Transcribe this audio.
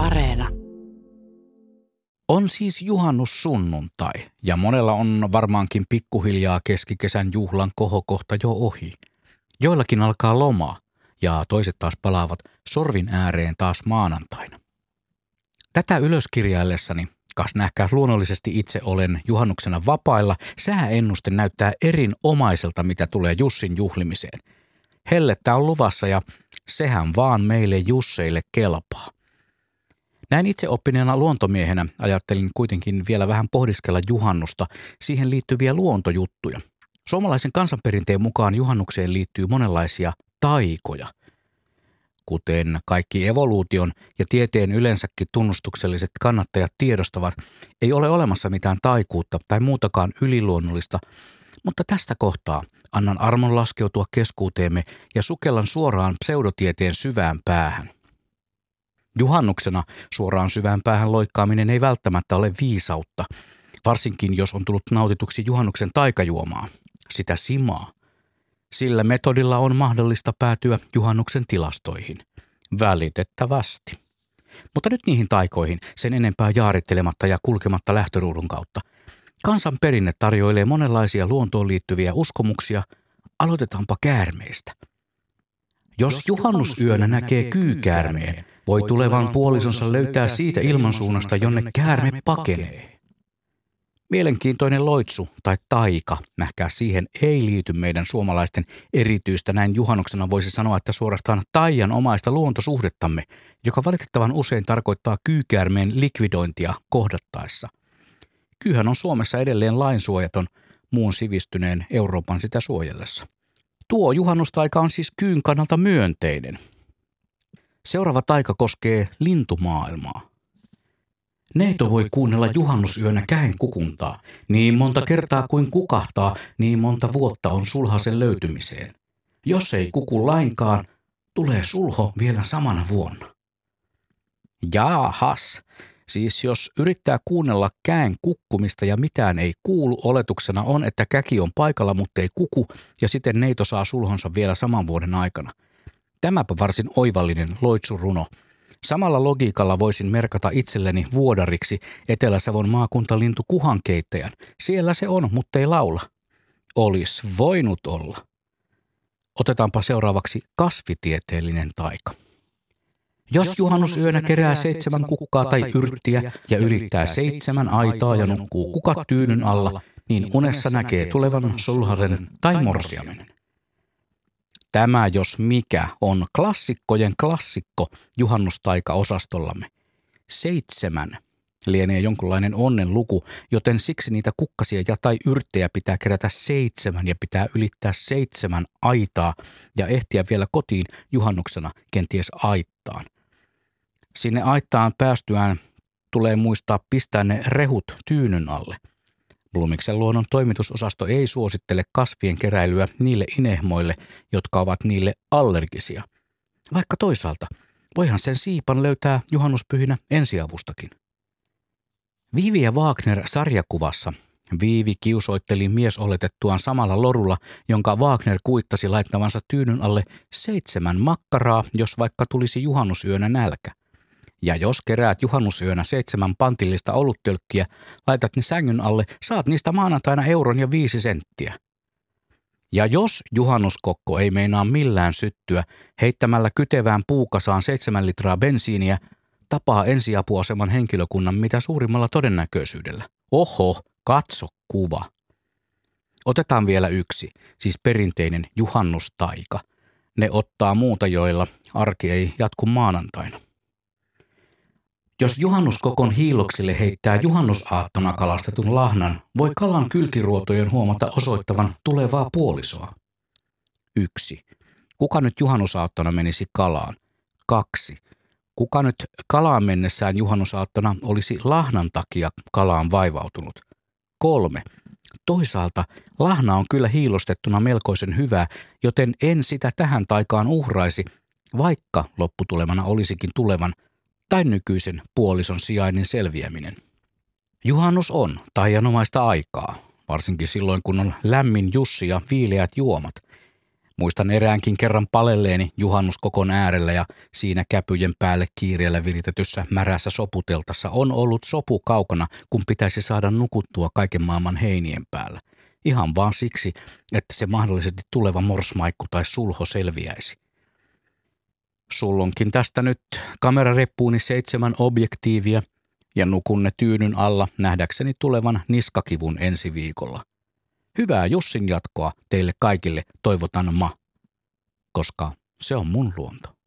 Areena. On siis juhannussunnuntai ja monella on varmaankin pikkuhiljaa keskikesän juhlan kohokohta jo ohi. Joillakin alkaa loma ja toiset taas palaavat sorvin ääreen taas maanantaina. Tätä ylöskirjaillessani, kas nähkää luonnollisesti itse olen juhannuksena vapailla, sääennuste näyttää erinomaiselta mitä tulee Jussin juhlimiseen. Hellettä on luvassa ja sehän vaan meille Jusseille kelpaa. Näin itse oppineena luontomiehenä ajattelin kuitenkin vielä vähän pohdiskella juhannusta, siihen liittyviä luontojuttuja. Suomalaisen kansanperinteen mukaan juhannukseen liittyy monenlaisia taikoja. Kuten kaikki evoluution ja tieteen yleensäkin tunnustukselliset kannattajat tiedostavat, ei ole olemassa mitään taikuutta tai muutakaan yliluonnollista, mutta tästä kohtaa annan armon laskeutua keskuuteemme ja sukellan suoraan pseudotieteen syvään päähän – Juhannuksena suoraan syvään päähän loikkaaminen ei välttämättä ole viisautta, varsinkin jos on tullut nautituksi juhannuksen taikajuomaa, sitä simaa. Sillä metodilla on mahdollista päätyä juhannuksen tilastoihin. Välitettävästi. Mutta nyt niihin taikoihin, sen enempää jaarittelematta ja kulkematta lähtöruudun kautta. Kansan perinne tarjoilee monenlaisia luontoon liittyviä uskomuksia. Aloitetaanpa käärmeistä. Jos juhannusyönä näkee kyykäärmeen, voi tulevan puolisonsa löytää siitä ilmansuunnasta, jonne käärme pakenee. Mielenkiintoinen loitsu tai taika, nähkää siihen, ei liity meidän suomalaisten erityistä näin juhannuksena voisi sanoa, että suorastaan taian omaista luontosuhdettamme, joka valitettavan usein tarkoittaa kyykäärmeen likvidointia kohdattaessa. Kyyhän on Suomessa edelleen lainsuojaton muun sivistyneen Euroopan sitä suojellessa. Tuo juhannustaika on siis kyyn kannalta myönteinen – Seuraava taika koskee lintumaailmaa. Neito voi kuunnella juhannusyönä käen kukuntaa. Niin monta kertaa kuin kukahtaa, niin monta vuotta on sulhasen löytymiseen. Jos ei kuku lainkaan, tulee sulho vielä samana vuonna. Jaahas, siis jos yrittää kuunnella käen kukkumista ja mitään ei kuulu, oletuksena on, että käki on paikalla, mutta ei kuku, ja siten neito saa sulhonsa vielä saman vuoden aikana – Tämäpä varsin oivallinen loitsuruno. Samalla logiikalla voisin merkata itselleni vuodariksi Etelä-Savon maakuntalintu kuhankeittäjän. Siellä se on, mutta ei laula. Olis voinut olla. Otetaanpa seuraavaksi kasvitieteellinen taika. Jos juhannusyönä kerää seitsemän kukkaa tai yrttiä ja yrittää seitsemän aitaa ja nukkuu kukat tyynyn alla, niin unessa näkee tulevan sulhasen tai morsiamen. Tämä, jos mikä, on klassikkojen klassikko juhannustaika-osastollamme. Seitsemän lienee jonkunlainen onnen luku, joten siksi niitä kukkasia ja tai yrttejä pitää kerätä seitsemän ja pitää ylittää seitsemän aitaa ja ehtiä vielä kotiin juhannuksena kenties aittaan. Sinne aittaan päästyään tulee muistaa pistää ne rehut tyynyn alle – Blumiksen luonnon toimitusosasto ei suosittele kasvien keräilyä niille inehmoille, jotka ovat niille allergisia. Vaikka toisaalta, voihan sen siipan löytää juhannuspyhinä ensiavustakin. Viivi ja Wagner sarjakuvassa Viivi kiusoitteli mies oletettuaan samalla lorulla, jonka Wagner kuittasi laittavansa tyynyn alle seitsemän makkaraa, jos vaikka tulisi juhannusyönä nälkä. Ja jos keräät juhannusyönä seitsemän pantillista oluttölkkiä, laitat ne sängyn alle, saat niistä maanantaina euron ja viisi senttiä. Ja jos juhannuskokko ei meinaa millään syttyä, heittämällä kytevään puukasaan seitsemän litraa bensiiniä, tapaa ensiapuaseman henkilökunnan mitä suurimmalla todennäköisyydellä. Oho, katso kuva. Otetaan vielä yksi, siis perinteinen juhannustaika. Ne ottaa muuta, joilla arki ei jatku maanantaina. Jos juhannuskokon hiiloksille heittää juhannusaattona kalastetun lahnan, voi kalan kylkiruotojen huomata osoittavan tulevaa puolisoa. 1. Kuka nyt juhannusaattona menisi kalaan? 2. Kuka nyt kalaan mennessään juhannusaattona olisi lahnan takia kalaan vaivautunut? 3. Toisaalta lahna on kyllä hiilostettuna melkoisen hyvä, joten en sitä tähän taikaan uhraisi, vaikka lopputulemana olisikin tulevan – tai nykyisen puolison sijainnin selviäminen. Juhannus on taianomaista aikaa, varsinkin silloin kun on lämmin Jussi ja viileät juomat. Muistan eräänkin kerran palelleeni juhannuskokon äärellä ja siinä käpyjen päälle kiireellä viritetyssä märässä soputeltassa on ollut sopu kaukana, kun pitäisi saada nukuttua kaiken maailman heinien päällä. Ihan vaan siksi, että se mahdollisesti tuleva morsmaikku tai sulho selviäisi. Sullonkin tästä nyt kamerareppuuni seitsemän objektiivia ja nukunne tyynyn alla nähdäkseni tulevan niskakivun ensi viikolla. Hyvää Jussin jatkoa teille kaikille toivotan ma, koska se on mun luonto.